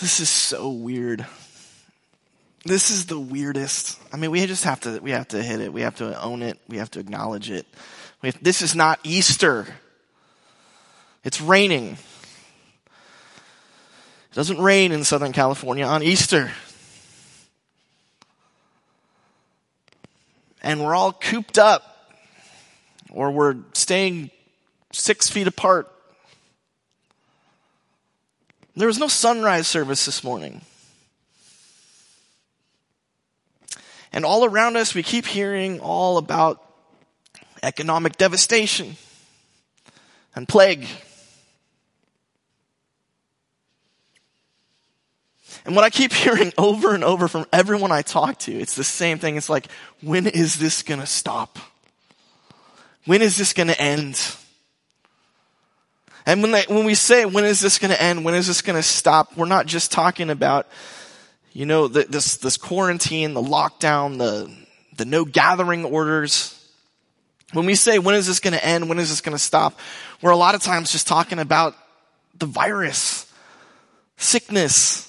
This is so weird. This is the weirdest. I mean, we just have to, we have to hit it. We have to own it. We have to acknowledge it. Have, this is not Easter. It's raining. It doesn't rain in Southern California on Easter. And we're all cooped up, or we're staying six feet apart. There was no sunrise service this morning. And all around us, we keep hearing all about economic devastation and plague. And what I keep hearing over and over from everyone I talk to, it's the same thing. It's like, when is this gonna stop? When is this gonna end? And when, they, when we say, when is this gonna end? When is this gonna stop? We're not just talking about, you know, the, this, this quarantine, the lockdown, the, the no gathering orders. When we say, when is this gonna end? When is this gonna stop? We're a lot of times just talking about the virus, sickness,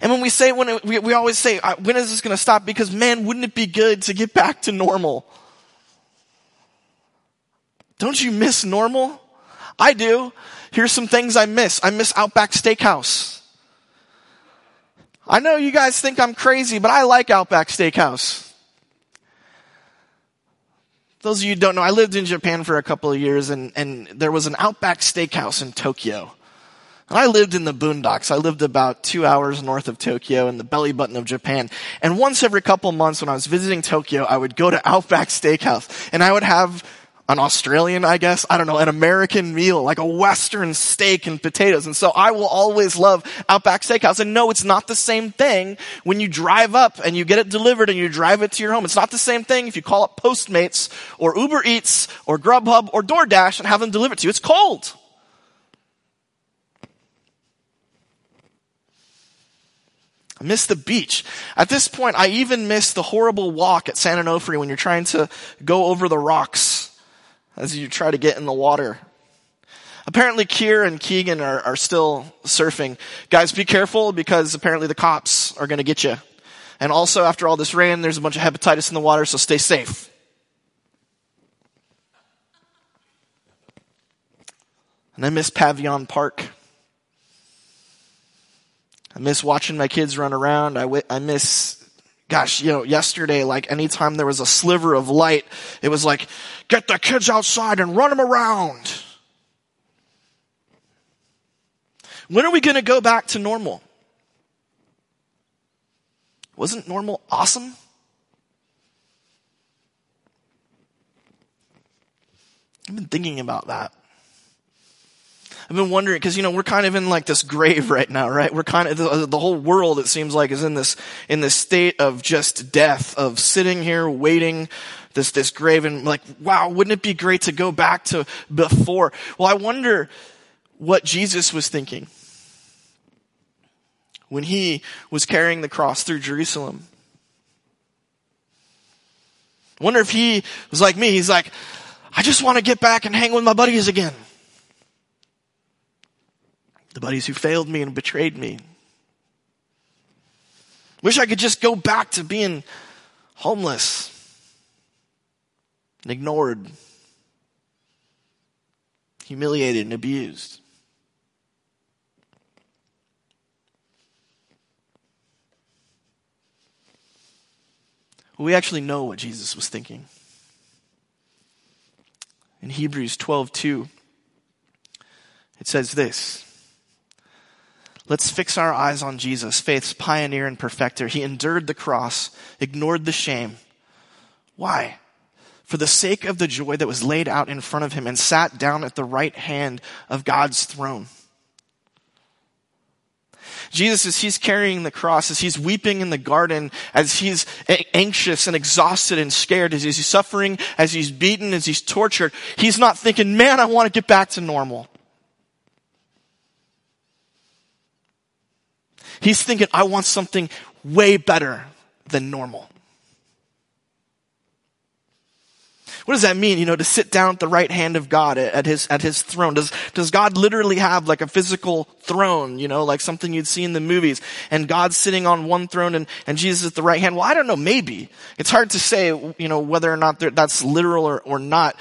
and when we say, when it, we, we always say, uh, when is this going to stop? Because man, wouldn't it be good to get back to normal? Don't you miss normal? I do. Here's some things I miss. I miss Outback Steakhouse. I know you guys think I'm crazy, but I like Outback Steakhouse. Those of you who don't know, I lived in Japan for a couple of years and, and there was an Outback Steakhouse in Tokyo. And I lived in the boondocks. I lived about two hours north of Tokyo in the belly button of Japan. And once every couple months when I was visiting Tokyo, I would go to Outback Steakhouse and I would have an Australian, I guess, I don't know, an American meal, like a Western steak and potatoes. And so I will always love Outback Steakhouse. And no, it's not the same thing when you drive up and you get it delivered and you drive it to your home. It's not the same thing if you call up Postmates or Uber Eats or Grubhub or DoorDash and have them deliver it to you. It's cold. I miss the beach. At this point, I even miss the horrible walk at San Onofre when you're trying to go over the rocks as you try to get in the water. Apparently Kier and Keegan are, are still surfing. Guys, be careful because apparently the cops are gonna get you. And also after all this rain, there's a bunch of hepatitis in the water, so stay safe. And I miss Pavilion Park. I miss watching my kids run around. I, w- I miss, gosh, you know, yesterday, like anytime there was a sliver of light, it was like, get the kids outside and run them around. When are we going to go back to normal? Wasn't normal awesome? I've been thinking about that. I've been wondering, cause you know, we're kind of in like this grave right now, right? We're kind of, the, the, whole world, it seems like, is in this, in this state of just death, of sitting here waiting this, this grave and like, wow, wouldn't it be great to go back to before? Well, I wonder what Jesus was thinking when he was carrying the cross through Jerusalem. I wonder if he was like me. He's like, I just want to get back and hang with my buddies again the buddies who failed me and betrayed me. Wish I could just go back to being homeless and ignored, humiliated and abused. We actually know what Jesus was thinking. In Hebrews 12, 2, it says this. Let's fix our eyes on Jesus, faith's pioneer and perfecter. He endured the cross, ignored the shame. Why? For the sake of the joy that was laid out in front of him and sat down at the right hand of God's throne. Jesus, as he's carrying the cross, as he's weeping in the garden, as he's anxious and exhausted and scared, as he's suffering, as he's beaten, as he's tortured, he's not thinking, man, I want to get back to normal. He's thinking, I want something way better than normal. What does that mean? You know, to sit down at the right hand of God at his, at his throne. Does, does God literally have like a physical throne, you know, like something you'd see in the movies and God's sitting on one throne and, and Jesus at the right hand? Well, I don't know, maybe. It's hard to say, you know, whether or not that's literal or, or not.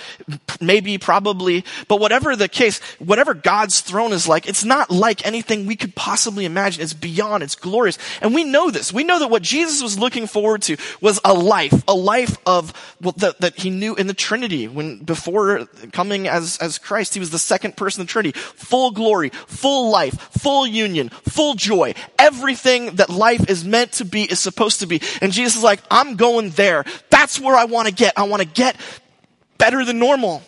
Maybe, probably. But whatever the case, whatever God's throne is like, it's not like anything we could possibly imagine. It's beyond, it's glorious. And we know this. We know that what Jesus was looking forward to was a life, a life of, well, that, that he knew in the Trinity when, before coming as, as Christ, he was the second person in the Trinity. Full glory, full life, full union, full joy. Everything that life is meant to be is supposed to be. And Jesus is like, I'm going there. That's where I want to get. I want to get better than normal.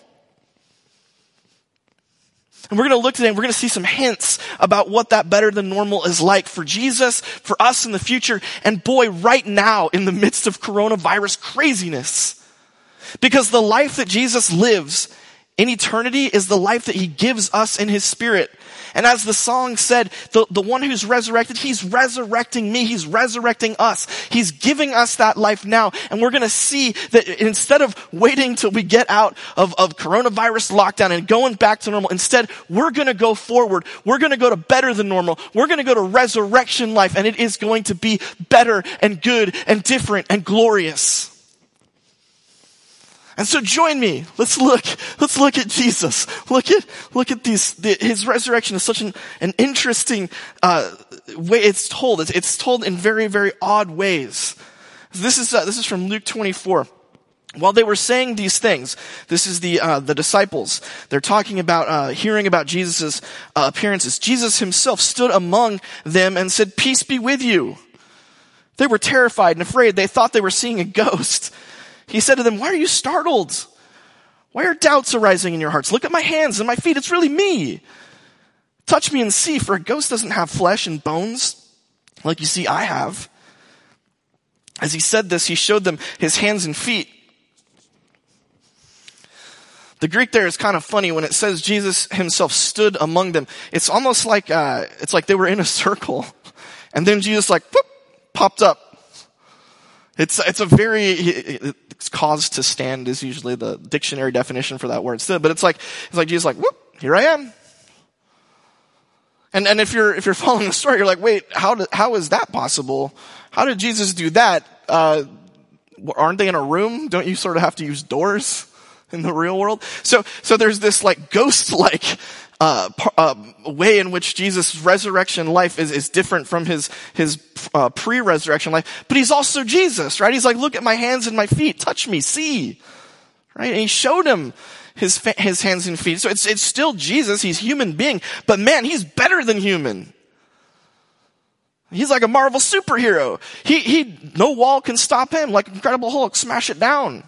And we're going to look today and we're going to see some hints about what that better than normal is like for Jesus, for us in the future, and boy, right now in the midst of coronavirus craziness. Because the life that Jesus lives in eternity is the life that he gives us in his spirit. And as the song said, the, the one who's resurrected, he's resurrecting me. He's resurrecting us. He's giving us that life now. And we're going to see that instead of waiting till we get out of, of coronavirus lockdown and going back to normal, instead, we're going to go forward. We're going to go to better than normal. We're going to go to resurrection life and it is going to be better and good and different and glorious. And so join me. Let's look, let's look at Jesus. Look at, look at these, the, his resurrection is such an, an interesting, uh, way it's told. It's, it's, told in very, very odd ways. This is, uh, this is from Luke 24. While they were saying these things, this is the, uh, the disciples. They're talking about, uh, hearing about Jesus' uh, appearances. Jesus himself stood among them and said, peace be with you. They were terrified and afraid. They thought they were seeing a ghost. He said to them, why are you startled? Why are doubts arising in your hearts? Look at my hands and my feet. It's really me. Touch me and see, for a ghost doesn't have flesh and bones like you see I have. As he said this, he showed them his hands and feet. The Greek there is kind of funny when it says Jesus himself stood among them. It's almost like, uh, it's like they were in a circle. And then Jesus like, whoop, popped up. It's, it's a very, it's cause to stand is usually the dictionary definition for that word still, but it's like, it's like Jesus like, whoop, here I am. And, and if you're, if you're following the story, you're like, wait, how did, how is that possible? How did Jesus do that? Uh, aren't they in a room? Don't you sort of have to use doors in the real world? So, so there's this like ghost-like uh, uh, way in which Jesus' resurrection life is, is different from his, his uh, pre-resurrection life. But he's also Jesus, right? He's like, look at my hands and my feet. Touch me. See. Right? And he showed him his, his hands and feet. So it's, it's still Jesus. He's human being. But man, he's better than human. He's like a Marvel superhero. He, he, no wall can stop him. Like Incredible Hulk, smash it down.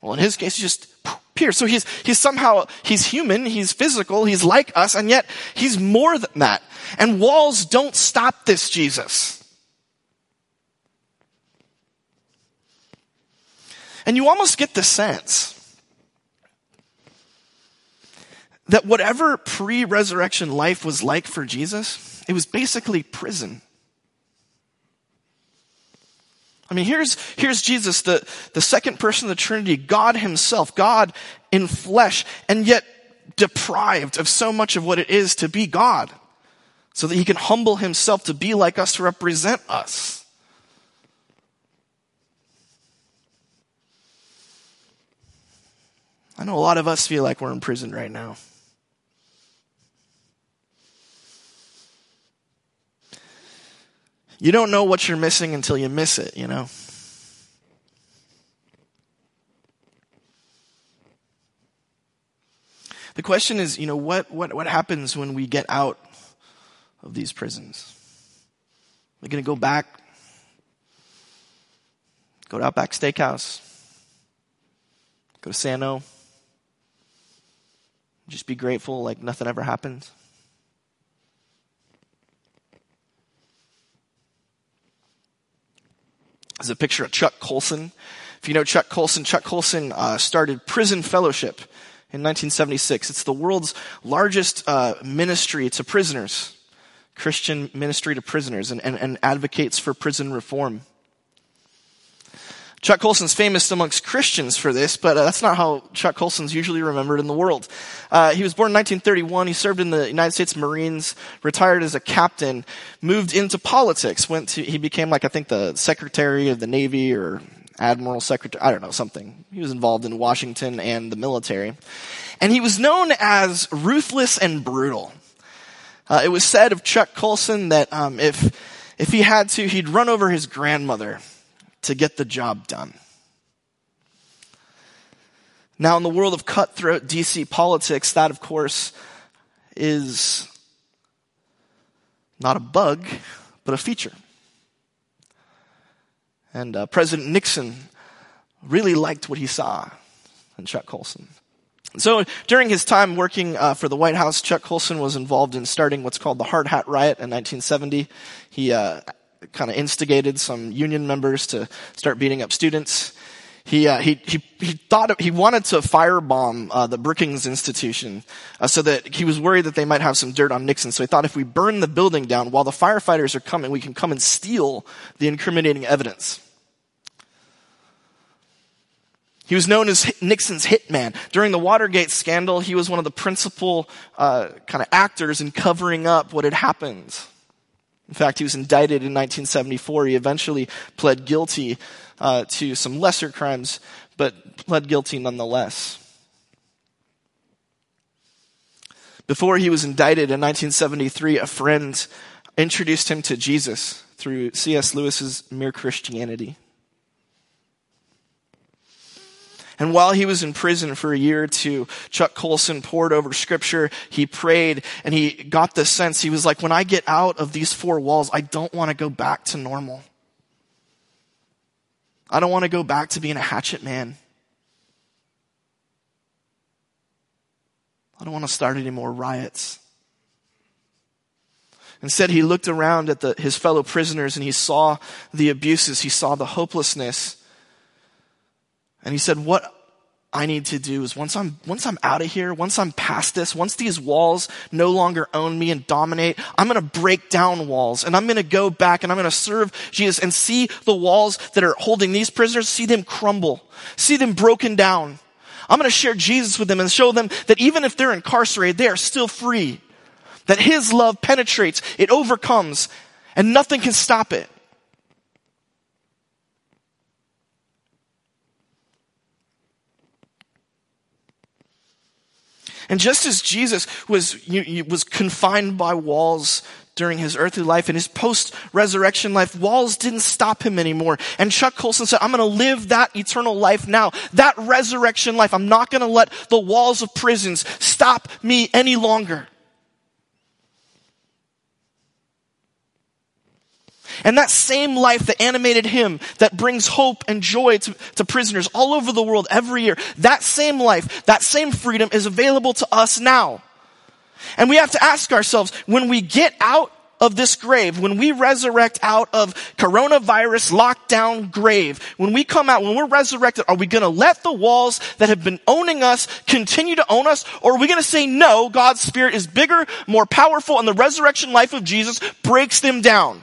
Well, in his case, just pierced. So he's, he's somehow, he's human, he's physical, he's like us, and yet he's more than that. And walls don't stop this Jesus. And you almost get the sense that whatever pre-resurrection life was like for Jesus, it was basically prison. I mean, here's, here's Jesus, the, the second person of the Trinity, God himself, God in flesh, and yet deprived of so much of what it is to be God. So that he can humble himself to be like us, to represent us. I know a lot of us feel like we're in prison right now. You don't know what you're missing until you miss it, you know? The question is, you know, what, what, what happens when we get out of these prisons? Are We're going to go back, go to Outback Steakhouse, go to San O, just be grateful like nothing ever happened. Is a picture of Chuck Colson. If you know Chuck Colson, Chuck Colson uh, started Prison Fellowship in 1976. It's the world's largest uh, ministry to prisoners, Christian ministry to prisoners, and, and, and advocates for prison reform. Chuck Colson's famous amongst Christians for this, but uh, that's not how Chuck Colson's usually remembered in the world. Uh, he was born in 1931. He served in the United States Marines, retired as a captain, moved into politics. Went to he became like I think the Secretary of the Navy or Admiral Secretary. I don't know something. He was involved in Washington and the military, and he was known as ruthless and brutal. Uh, it was said of Chuck Colson that um, if if he had to, he'd run over his grandmother to get the job done. Now, in the world of cutthroat DC politics, that of course is not a bug, but a feature. And uh, President Nixon really liked what he saw in Chuck Colson. So during his time working uh, for the White House, Chuck Colson was involved in starting what's called the Hard Hat Riot in 1970. He uh, kind of instigated some union members to start beating up students. He, uh, he, he, he thought, he wanted to firebomb, uh, the Brookings Institution, uh, so that he was worried that they might have some dirt on Nixon. So he thought if we burn the building down while the firefighters are coming, we can come and steal the incriminating evidence. He was known as Nixon's hitman. During the Watergate scandal, he was one of the principal uh, kind of actors in covering up what had happened. In fact, he was indicted in 1974. He eventually pled guilty uh, to some lesser crimes, but pled guilty nonetheless. Before he was indicted in 1973, a friend introduced him to Jesus through C.S. Lewis's Mere Christianity. And while he was in prison for a year or two, Chuck Colson poured over scripture. He prayed and he got this sense. He was like, when I get out of these four walls, I don't want to go back to normal. I don't want to go back to being a hatchet man. I don't want to start any more riots. Instead, he looked around at the, his fellow prisoners and he saw the abuses. He saw the hopelessness. And he said, what I need to do is once I'm, once I'm out of here, once I'm past this, once these walls no longer own me and dominate, I'm going to break down walls and I'm going to go back and I'm going to serve Jesus and see the walls that are holding these prisoners, see them crumble, see them broken down. I'm going to share Jesus with them and show them that even if they're incarcerated, they are still free. That His love penetrates, it overcomes, and nothing can stop it. And just as Jesus was, was confined by walls during his earthly life and his post-resurrection life, walls didn't stop him anymore. And Chuck Colson said, I'm gonna live that eternal life now. That resurrection life. I'm not gonna let the walls of prisons stop me any longer. And that same life that animated him, that brings hope and joy to, to, prisoners all over the world every year, that same life, that same freedom is available to us now. And we have to ask ourselves, when we get out of this grave, when we resurrect out of coronavirus lockdown grave, when we come out, when we're resurrected, are we gonna let the walls that have been owning us continue to own us? Or are we gonna say, no, God's Spirit is bigger, more powerful, and the resurrection life of Jesus breaks them down?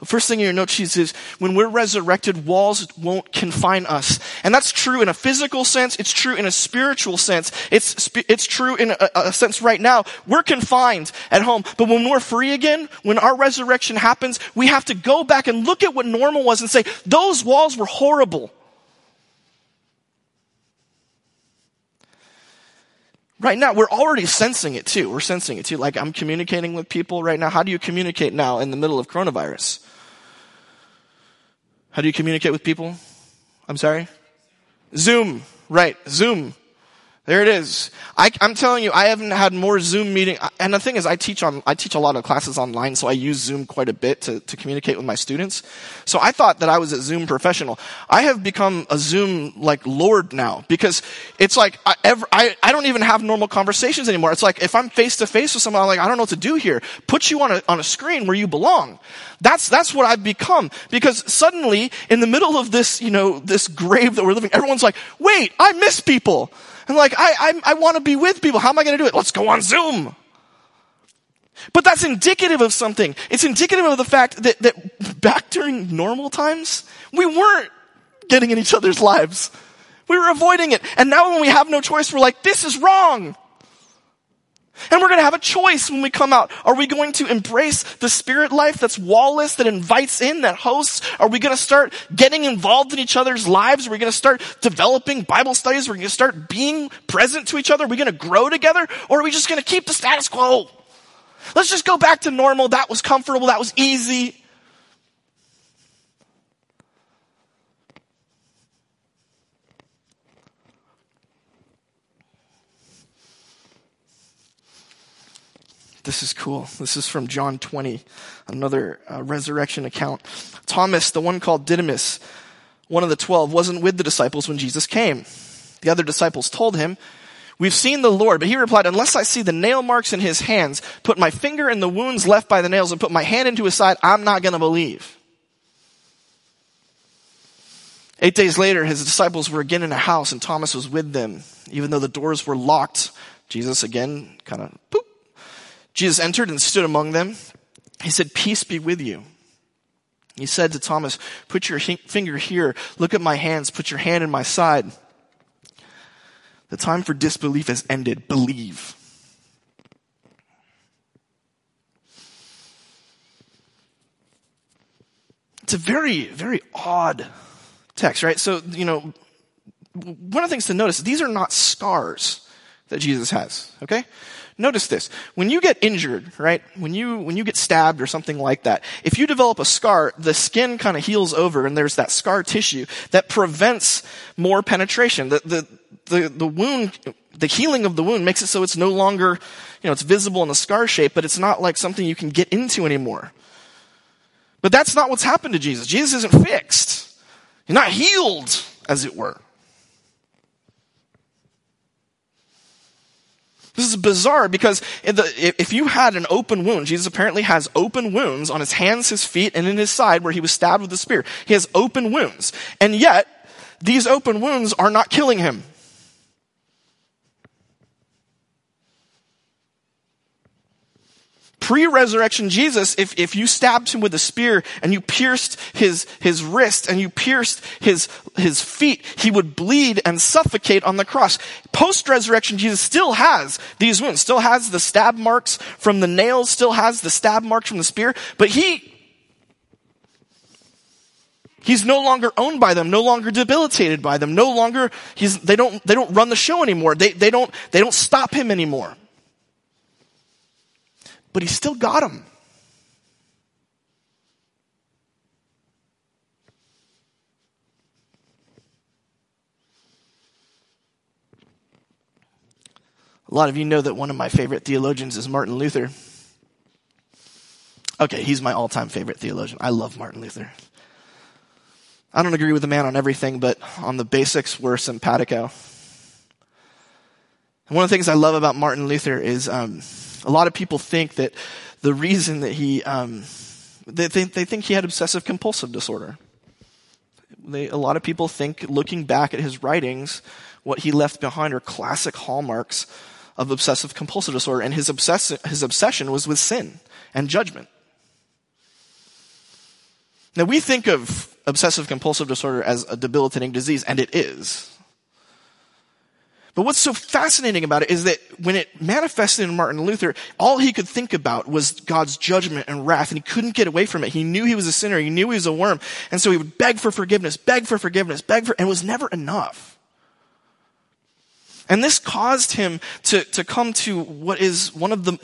The first thing in your you notice is when we're resurrected, walls won't confine us. And that's true in a physical sense. It's true in a spiritual sense. It's, it's true in a, a sense right now. We're confined at home. But when we're free again, when our resurrection happens, we have to go back and look at what normal was and say, those walls were horrible. Right now, we're already sensing it too. We're sensing it too. Like I'm communicating with people right now. How do you communicate now in the middle of coronavirus? How do you communicate with people? I'm sorry? Zoom. Right. Zoom. There it is. I, am telling you, I haven't had more Zoom meeting. And the thing is, I teach on, I teach a lot of classes online, so I use Zoom quite a bit to, to communicate with my students. So I thought that I was a Zoom professional. I have become a Zoom like lord now because it's like I, ever, I, I don't even have normal conversations anymore. It's like if I'm face to face with someone, I'm like, I don't know what to do here. Put you on a, on a screen where you belong. That's, that's what I've become because suddenly in the middle of this, you know, this grave that we're living, everyone's like, wait, I miss people. And like, I, I, I want to be with people. How am I going to do it? Let's go on Zoom. But that's indicative of something. It's indicative of the fact that, that back during normal times, we weren't getting in each other's lives. We were avoiding it. And now when we have no choice, we're like, this is wrong. And we're going to have a choice when we come out. Are we going to embrace the spirit life that's wallless, that invites in, that hosts? Are we going to start getting involved in each other's lives? Are we going to start developing Bible studies? Are we going to start being present to each other? Are we going to grow together? Or are we just going to keep the status quo? Let's just go back to normal. That was comfortable. That was easy. This is cool. This is from John 20, another uh, resurrection account. Thomas, the one called Didymus, one of the twelve, wasn't with the disciples when Jesus came. The other disciples told him, We've seen the Lord. But he replied, Unless I see the nail marks in his hands, put my finger in the wounds left by the nails, and put my hand into his side, I'm not going to believe. Eight days later, his disciples were again in a house, and Thomas was with them. Even though the doors were locked, Jesus again kind of poop Jesus entered and stood among them. He said, Peace be with you. He said to Thomas, Put your finger here. Look at my hands. Put your hand in my side. The time for disbelief has ended. Believe. It's a very, very odd text, right? So, you know, one of the things to notice, these are not scars that Jesus has, okay? Notice this. When you get injured, right? When you, when you get stabbed or something like that, if you develop a scar, the skin kind of heals over and there's that scar tissue that prevents more penetration. The, the, the, the wound, the healing of the wound makes it so it's no longer, you know, it's visible in the scar shape, but it's not like something you can get into anymore. But that's not what's happened to Jesus. Jesus isn't fixed. He's not healed, as it were. This is bizarre because if you had an open wound, Jesus apparently has open wounds on his hands, his feet, and in his side where he was stabbed with a spear. He has open wounds. And yet, these open wounds are not killing him. Pre-resurrection Jesus, if, if you stabbed him with a spear and you pierced his, his wrist and you pierced his, his feet, he would bleed and suffocate on the cross. Post-resurrection Jesus still has these wounds, still has the stab marks from the nails, still has the stab marks from the spear, but he, He's no longer owned by them, no longer debilitated by them, no longer, he's, they don't, they don't run the show anymore. They, they don't, they don't stop him anymore but he still got him. A lot of you know that one of my favorite theologians is Martin Luther. Okay, he's my all time favorite theologian. I love Martin Luther. I don't agree with the man on everything, but on the basics, we're simpatico. And one of the things I love about Martin Luther is um, a lot of people think that the reason that he, um, they, think, they think he had obsessive compulsive disorder. They, a lot of people think, looking back at his writings, what he left behind are classic hallmarks of obsessive compulsive disorder, and his, obsess- his obsession was with sin and judgment. Now, we think of obsessive compulsive disorder as a debilitating disease, and it is. But what's so fascinating about it is that when it manifested in Martin Luther, all he could think about was God's judgment and wrath, and he couldn't get away from it. He knew he was a sinner, he knew he was a worm, and so he would beg for forgiveness, beg for forgiveness, beg for, and it was never enough. And this caused him to, to come to what is one of the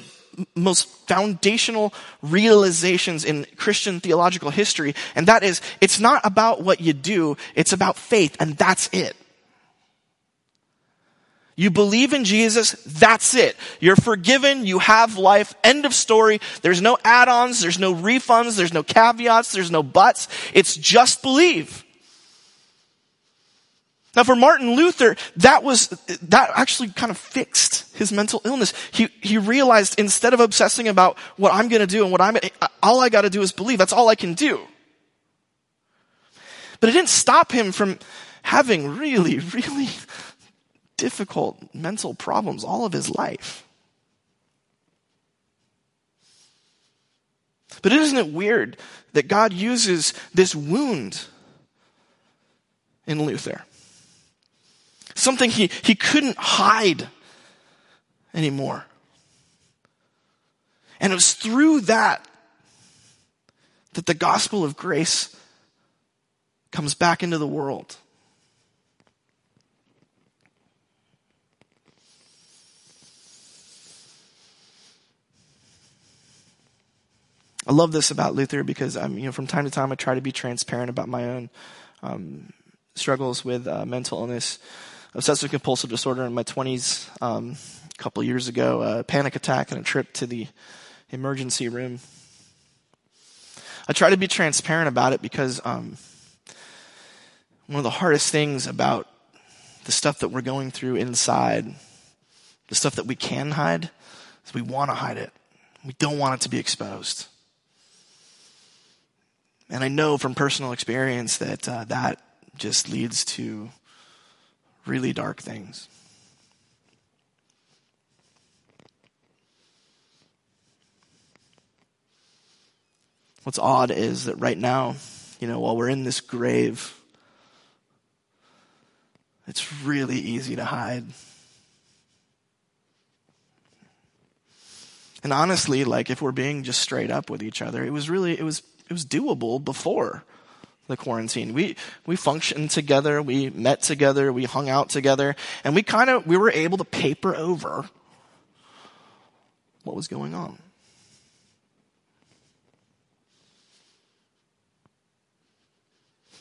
most foundational realizations in Christian theological history, and that is, it's not about what you do, it's about faith, and that's it. You believe in Jesus, that's it. You're forgiven, you have life, end of story. There's no add-ons, there's no refunds, there's no caveats, there's no buts. It's just believe. Now for Martin Luther, that was, that actually kind of fixed his mental illness. He, he realized instead of obsessing about what I'm gonna do and what I'm, all I gotta do is believe. That's all I can do. But it didn't stop him from having really, really difficult mental problems all of his life. But isn't it weird that God uses this wound in Luther? Something he, he couldn't hide anymore. And it was through that that the gospel of grace comes back into the world. I love this about Luther because I'm, you know, from time to time I try to be transparent about my own um, struggles with uh, mental illness, obsessive compulsive disorder in my 20s. Um, a couple years ago, a panic attack and a trip to the emergency room. I try to be transparent about it because um, one of the hardest things about the stuff that we're going through inside, the stuff that we can hide, is we want to hide it. We don't want it to be exposed. And I know from personal experience that uh, that just leads to really dark things. What's odd is that right now, you know, while we're in this grave, it's really easy to hide. And honestly, like if we're being just straight up with each other, it was really it was it was doable before the quarantine. We we functioned together, we met together, we hung out together, and we kind of we were able to paper over what was going on.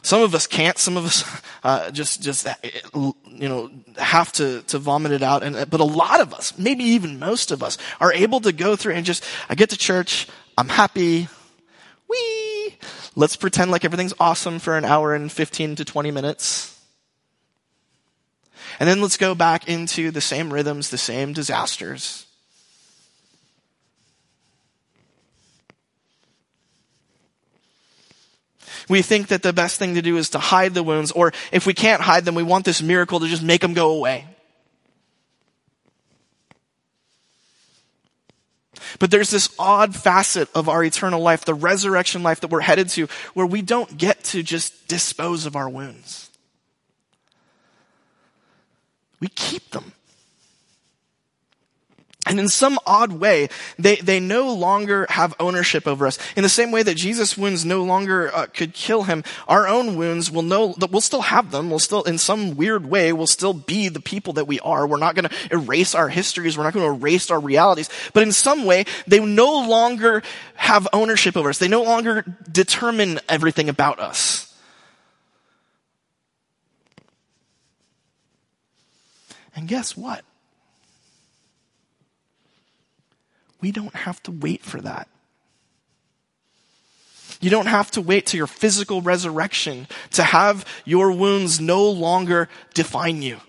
Some of us can't. Some of us uh, just just you know have to to vomit it out. And but a lot of us, maybe even most of us, are able to go through and just I get to church, I'm happy, Let's pretend like everything's awesome for an hour and 15 to 20 minutes. And then let's go back into the same rhythms, the same disasters. We think that the best thing to do is to hide the wounds, or if we can't hide them, we want this miracle to just make them go away. But there's this odd facet of our eternal life, the resurrection life that we're headed to, where we don't get to just dispose of our wounds. We keep them. And in some odd way, they, they no longer have ownership over us. In the same way that Jesus' wounds no longer uh, could kill him, our own wounds will no, that we'll still have them. We'll still, in some weird way, we'll still be the people that we are. We're not going to erase our histories. We're not going to erase our realities. But in some way, they no longer have ownership over us. They no longer determine everything about us. And guess what? We don't have to wait for that. You don't have to wait to your physical resurrection to have your wounds no longer define you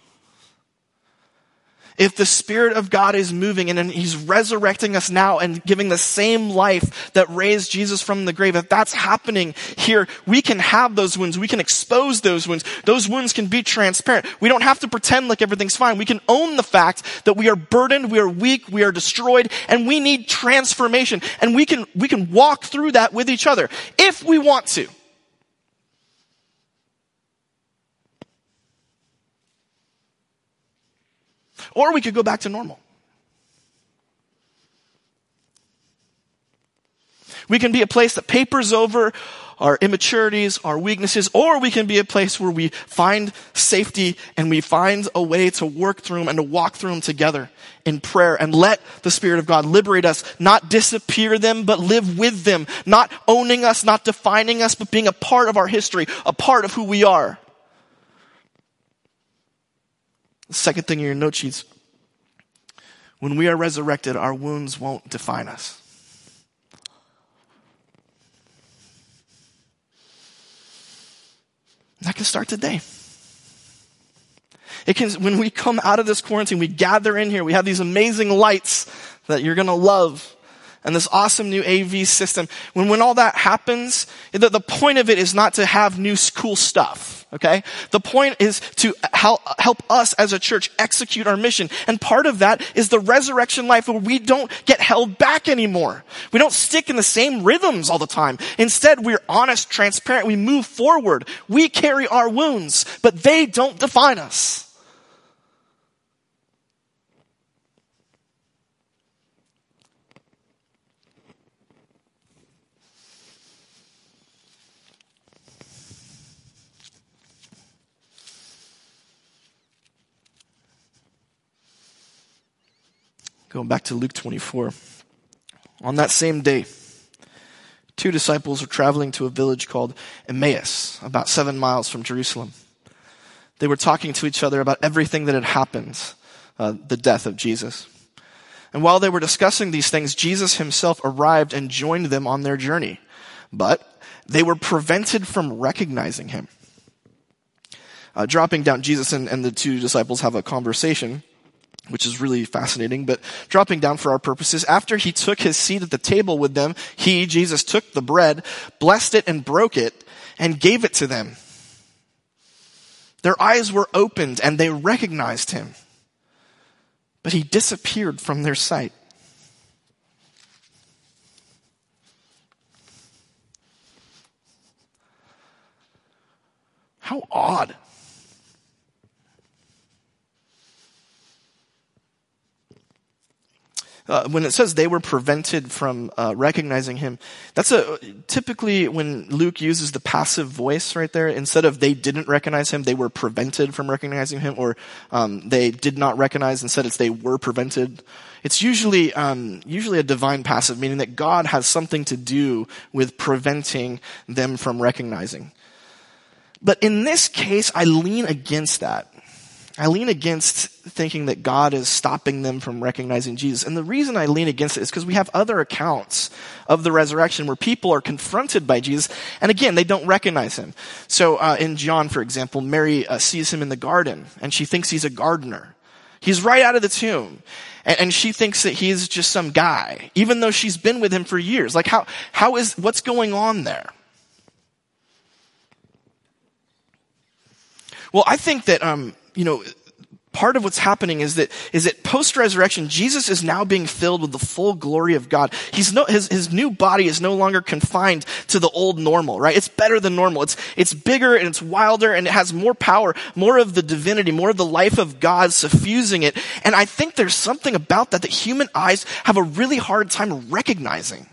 if the Spirit of God is moving and He's resurrecting us now and giving the same life that raised Jesus from the grave, if that's happening here, we can have those wounds. We can expose those wounds. Those wounds can be transparent. We don't have to pretend like everything's fine. We can own the fact that we are burdened, we are weak, we are destroyed, and we need transformation. And we can, we can walk through that with each other if we want to. Or we could go back to normal. We can be a place that papers over our immaturities, our weaknesses, or we can be a place where we find safety and we find a way to work through them and to walk through them together in prayer and let the Spirit of God liberate us, not disappear them, but live with them, not owning us, not defining us, but being a part of our history, a part of who we are. The second thing in your note sheets when we are resurrected, our wounds won't define us. That can start today. It can, when we come out of this quarantine, we gather in here, we have these amazing lights that you're gonna love and this awesome new AV system, when, when all that happens, the, the point of it is not to have new cool stuff, okay? The point is to help, help us as a church execute our mission. And part of that is the resurrection life where we don't get held back anymore. We don't stick in the same rhythms all the time. Instead, we're honest, transparent, we move forward. We carry our wounds, but they don't define us. Going back to Luke 24. On that same day, two disciples were traveling to a village called Emmaus, about seven miles from Jerusalem. They were talking to each other about everything that had happened, uh, the death of Jesus. And while they were discussing these things, Jesus himself arrived and joined them on their journey. But they were prevented from recognizing him. Uh, dropping down, Jesus and, and the two disciples have a conversation which is really fascinating, but dropping down for our purposes, after he took his seat at the table with them, he, Jesus, took the bread, blessed it and broke it, and gave it to them. Their eyes were opened and they recognized him. But he disappeared from their sight. How odd. Uh, when it says they were prevented from uh, recognizing him, that's a typically when Luke uses the passive voice right there. Instead of they didn't recognize him, they were prevented from recognizing him, or um, they did not recognize. Instead, it's they were prevented. It's usually um, usually a divine passive, meaning that God has something to do with preventing them from recognizing. But in this case, I lean against that. I lean against thinking that God is stopping them from recognizing Jesus. And the reason I lean against it is because we have other accounts of the resurrection where people are confronted by Jesus, and again, they don't recognize him. So uh, in John, for example, Mary uh, sees him in the garden, and she thinks he's a gardener. He's right out of the tomb. And, and she thinks that he's just some guy, even though she's been with him for years. Like how, how is, what's going on there? Well, I think that, um, you know, part of what's happening is that, is that post-resurrection, Jesus is now being filled with the full glory of God. He's no, his, his new body is no longer confined to the old normal, right? It's better than normal. It's, it's bigger and it's wilder and it has more power, more of the divinity, more of the life of God suffusing it. And I think there's something about that that human eyes have a really hard time recognizing.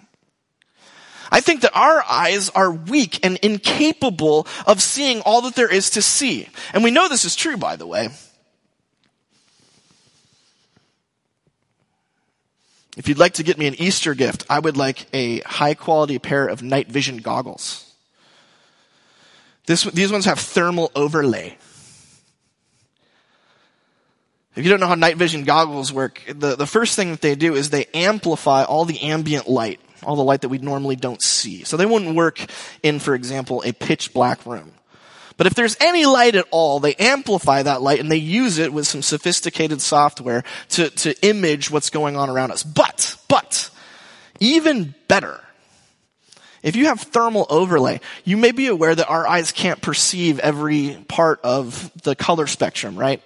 I think that our eyes are weak and incapable of seeing all that there is to see. And we know this is true, by the way. If you'd like to get me an Easter gift, I would like a high quality pair of night vision goggles. This, these ones have thermal overlay. If you don't know how night vision goggles work, the, the first thing that they do is they amplify all the ambient light all the light that we normally don't see. So they wouldn't work in, for example, a pitch black room. But if there's any light at all, they amplify that light and they use it with some sophisticated software to, to image what's going on around us. But, but, even better, if you have thermal overlay, you may be aware that our eyes can't perceive every part of the color spectrum, right?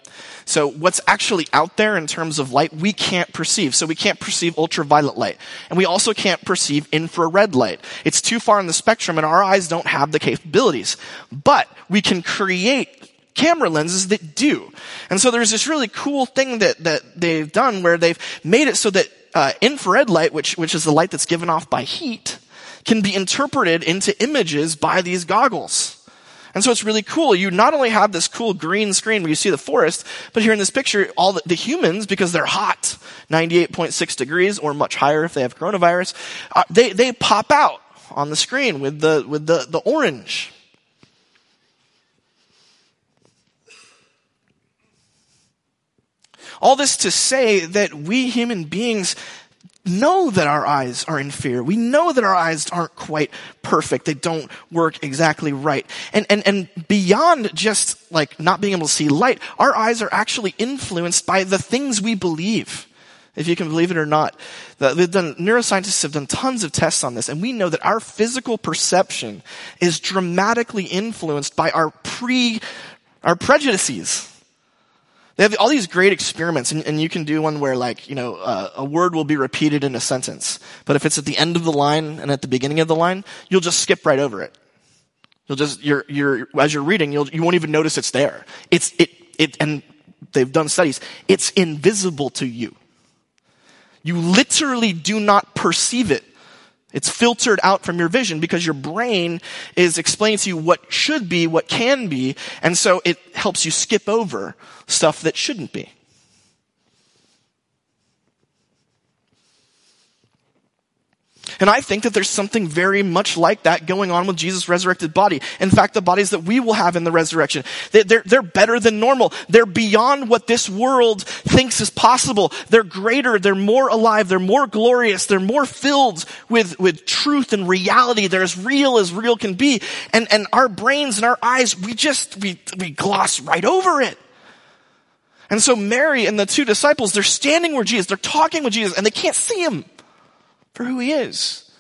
So what's actually out there in terms of light, we can't perceive. So we can't perceive ultraviolet light. And we also can't perceive infrared light. It's too far in the spectrum and our eyes don't have the capabilities. But we can create camera lenses that do. And so there's this really cool thing that, that they've done where they've made it so that uh, infrared light, which, which is the light that's given off by heat, can be interpreted into images by these goggles. And so it's really cool. You not only have this cool green screen where you see the forest, but here in this picture, all the, the humans, because they're hot, 98.6 degrees or much higher if they have coronavirus, uh, they, they pop out on the screen with the, with the, the orange. All this to say that we human beings know that our eyes are in fear. We know that our eyes aren't quite perfect. They don't work exactly right. And, and, and beyond just like not being able to see light, our eyes are actually influenced by the things we believe. if you can believe it or not. Done, neuroscientists have done tons of tests on this, and we know that our physical perception is dramatically influenced by our pre, our prejudices. They have all these great experiments, and, and you can do one where, like, you know, uh, a word will be repeated in a sentence, but if it's at the end of the line and at the beginning of the line, you'll just skip right over it. You'll just, you're, you're, as you're reading, you'll, you won't even notice it's there. It's, it, it, and they've done studies. It's invisible to you. You literally do not perceive it. It's filtered out from your vision because your brain is explaining to you what should be, what can be, and so it helps you skip over stuff that shouldn't be. And I think that there's something very much like that going on with Jesus' resurrected body. In fact, the bodies that we will have in the resurrection, they're, they're better than normal. They're beyond what this world thinks is possible. They're greater. They're more alive. They're more glorious. They're more filled with, with truth and reality. They're as real as real can be. And, and our brains and our eyes, we just, we, we gloss right over it. And so Mary and the two disciples, they're standing where Jesus, they're talking with Jesus, and they can't see him for who he is.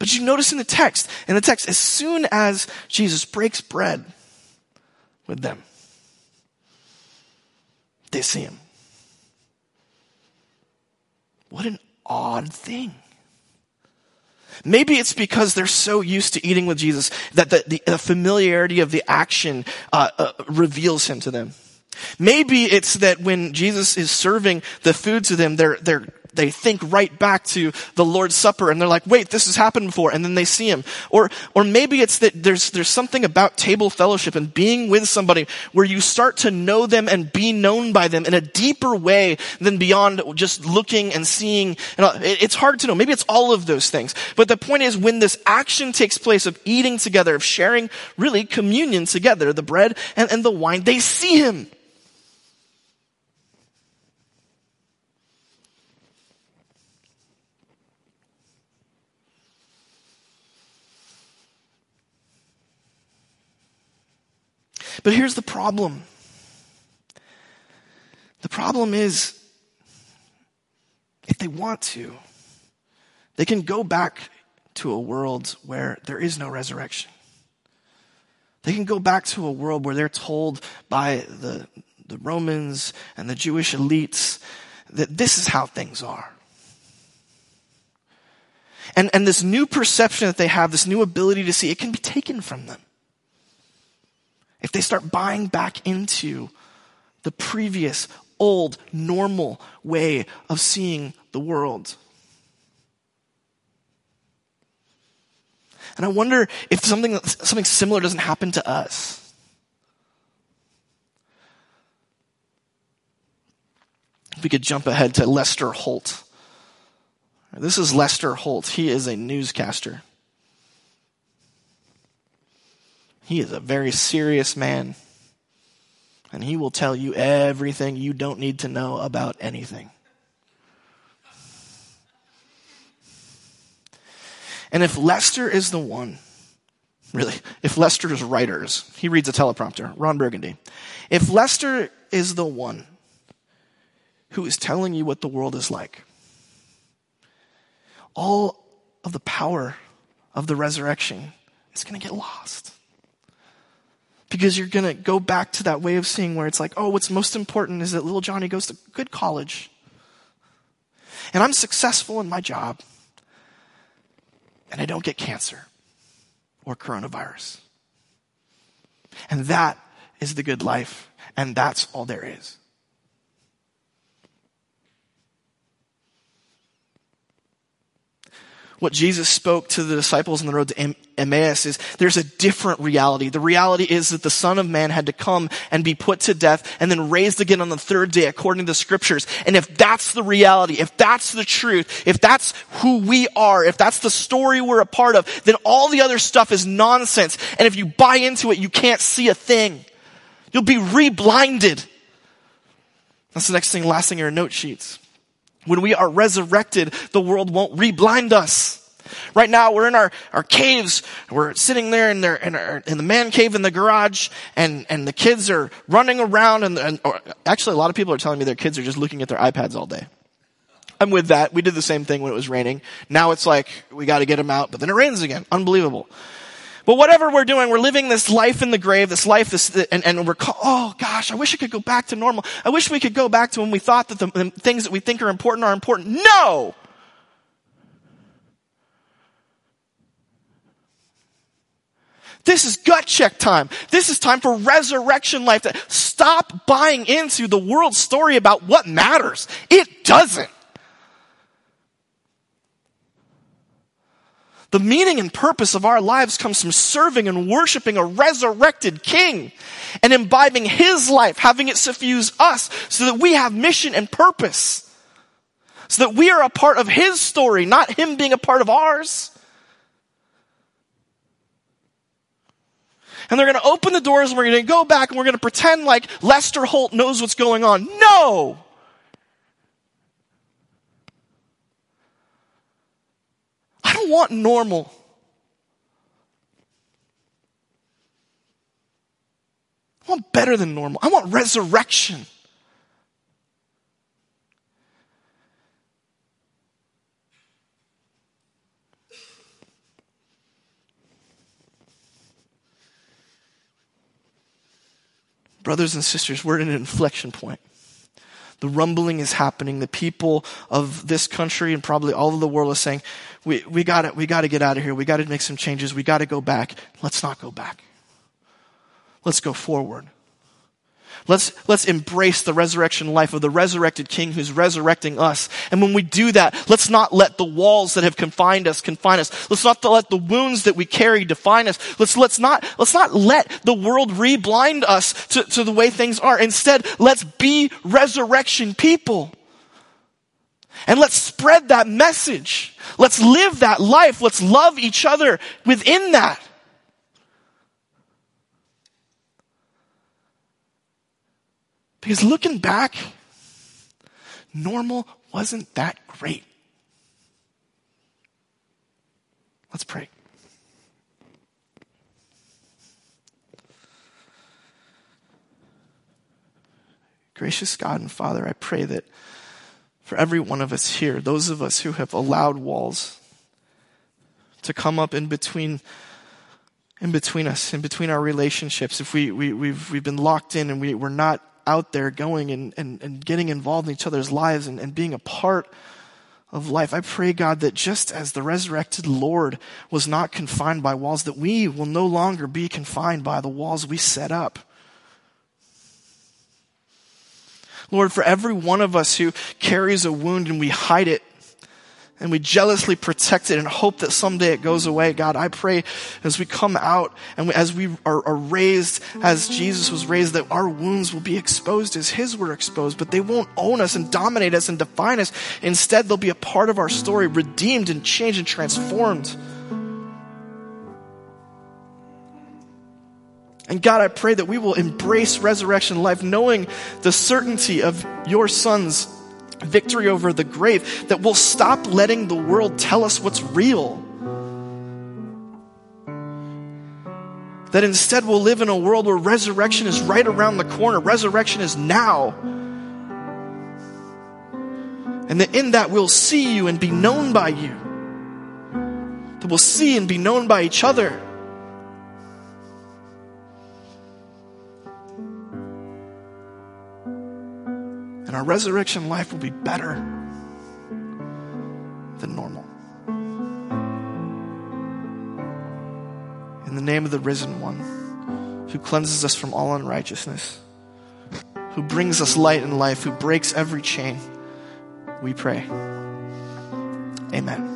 But you notice in the text, in the text, as soon as Jesus breaks bread with them, they see him. What an odd thing. Maybe it's because they're so used to eating with Jesus that the, the, familiarity of the action uh, uh, reveals him to them. Maybe it's that when Jesus is serving the food to them, they're, they're, they think right back to the Lord's Supper and they're like, wait, this has happened before. And then they see him. Or, or maybe it's that there's, there's something about table fellowship and being with somebody where you start to know them and be known by them in a deeper way than beyond just looking and seeing. Uh, it's hard to know. Maybe it's all of those things. But the point is when this action takes place of eating together, of sharing really communion together, the bread and, and the wine, they see him. But here's the problem. The problem is, if they want to, they can go back to a world where there is no resurrection. They can go back to a world where they're told by the, the Romans and the Jewish elites that this is how things are. And, and this new perception that they have, this new ability to see, it can be taken from them if they start buying back into the previous, old, normal way of seeing the world. And I wonder if something, something similar doesn't happen to us. If we could jump ahead to Lester Holt. This is Lester Holt. He is a newscaster. He is a very serious man. And he will tell you everything you don't need to know about anything. And if Lester is the one, really, if Lester is writers, he reads a teleprompter, Ron Burgundy. If Lester is the one who is telling you what the world is like, all of the power of the resurrection is going to get lost because you're going to go back to that way of seeing where it's like, oh, what's most important is that little Johnny goes to good college. And I'm successful in my job. And I don't get cancer or coronavirus. And that is the good life. And that's all there is. What Jesus spoke to the disciples on the road to Emmaus is there's a different reality. The reality is that the Son of Man had to come and be put to death and then raised again on the third day according to the scriptures. And if that's the reality, if that's the truth, if that's who we are, if that's the story we're a part of, then all the other stuff is nonsense. And if you buy into it, you can't see a thing. You'll be re-blinded. That's the next thing, last thing in your note sheets. When we are resurrected, the world won't reblind us. Right now, we're in our, our caves. We're sitting there in, their, in, our, in the man cave in the garage, and, and the kids are running around. And, and actually, a lot of people are telling me their kids are just looking at their iPads all day. I'm with that. We did the same thing when it was raining. Now it's like, we gotta get them out, but then it rains again. Unbelievable. But whatever we're doing, we're living this life in the grave, this life, this, and, and we're, oh gosh, I wish I could go back to normal. I wish we could go back to when we thought that the, the things that we think are important are important. No! This is gut check time. This is time for resurrection life. Stop buying into the world's story about what matters. It doesn't. The meaning and purpose of our lives comes from serving and worshiping a resurrected king and imbibing his life, having it suffuse us so that we have mission and purpose. So that we are a part of his story, not him being a part of ours. And they're going to open the doors and we're going to go back and we're going to pretend like Lester Holt knows what's going on. No! I don't want normal. I want better than normal. I want resurrection. Brothers and sisters, we're at an inflection point. The rumbling is happening. The people of this country and probably all of the world is saying, we, we gotta, we gotta get out of here. We gotta make some changes. We gotta go back. Let's not go back. Let's go forward. Let's, let's embrace the resurrection life of the resurrected King who's resurrecting us. And when we do that, let's not let the walls that have confined us confine us. Let's not let the wounds that we carry define us. Let's, let's not, let's not let the world re-blind us to, to the way things are. Instead, let's be resurrection people. And let's spread that message. Let's live that life. Let's love each other within that. Because looking back, normal wasn't that great. Let's pray. Gracious God and Father, I pray that for every one of us here, those of us who have allowed walls to come up in between in between us, in between our relationships, if we, we, we've, we've been locked in and we, we're not out there going and, and, and getting involved in each other's lives and, and being a part of life. I pray, God, that just as the resurrected Lord was not confined by walls, that we will no longer be confined by the walls we set up. Lord, for every one of us who carries a wound and we hide it, and we jealously protect it and hope that someday it goes away. God, I pray as we come out and as we are, are, raised as Jesus was raised, that our wounds will be exposed as His were exposed, but they won't own us and dominate us and define us. Instead, they'll be a part of our story, redeemed and changed and transformed. And God, I pray that we will embrace resurrection life, knowing the certainty of your Son's victory over the grave, that we'll stop letting the world tell us what's real. That instead we'll live in a world where resurrection is right around the corner, resurrection is now. And that in that we'll see you and be known by you. That we'll see and be known by each other. And our resurrection life will be better than normal. In the name of the risen one, who cleanses us from all unrighteousness, who brings us light and life, who breaks every chain, we pray. Amen.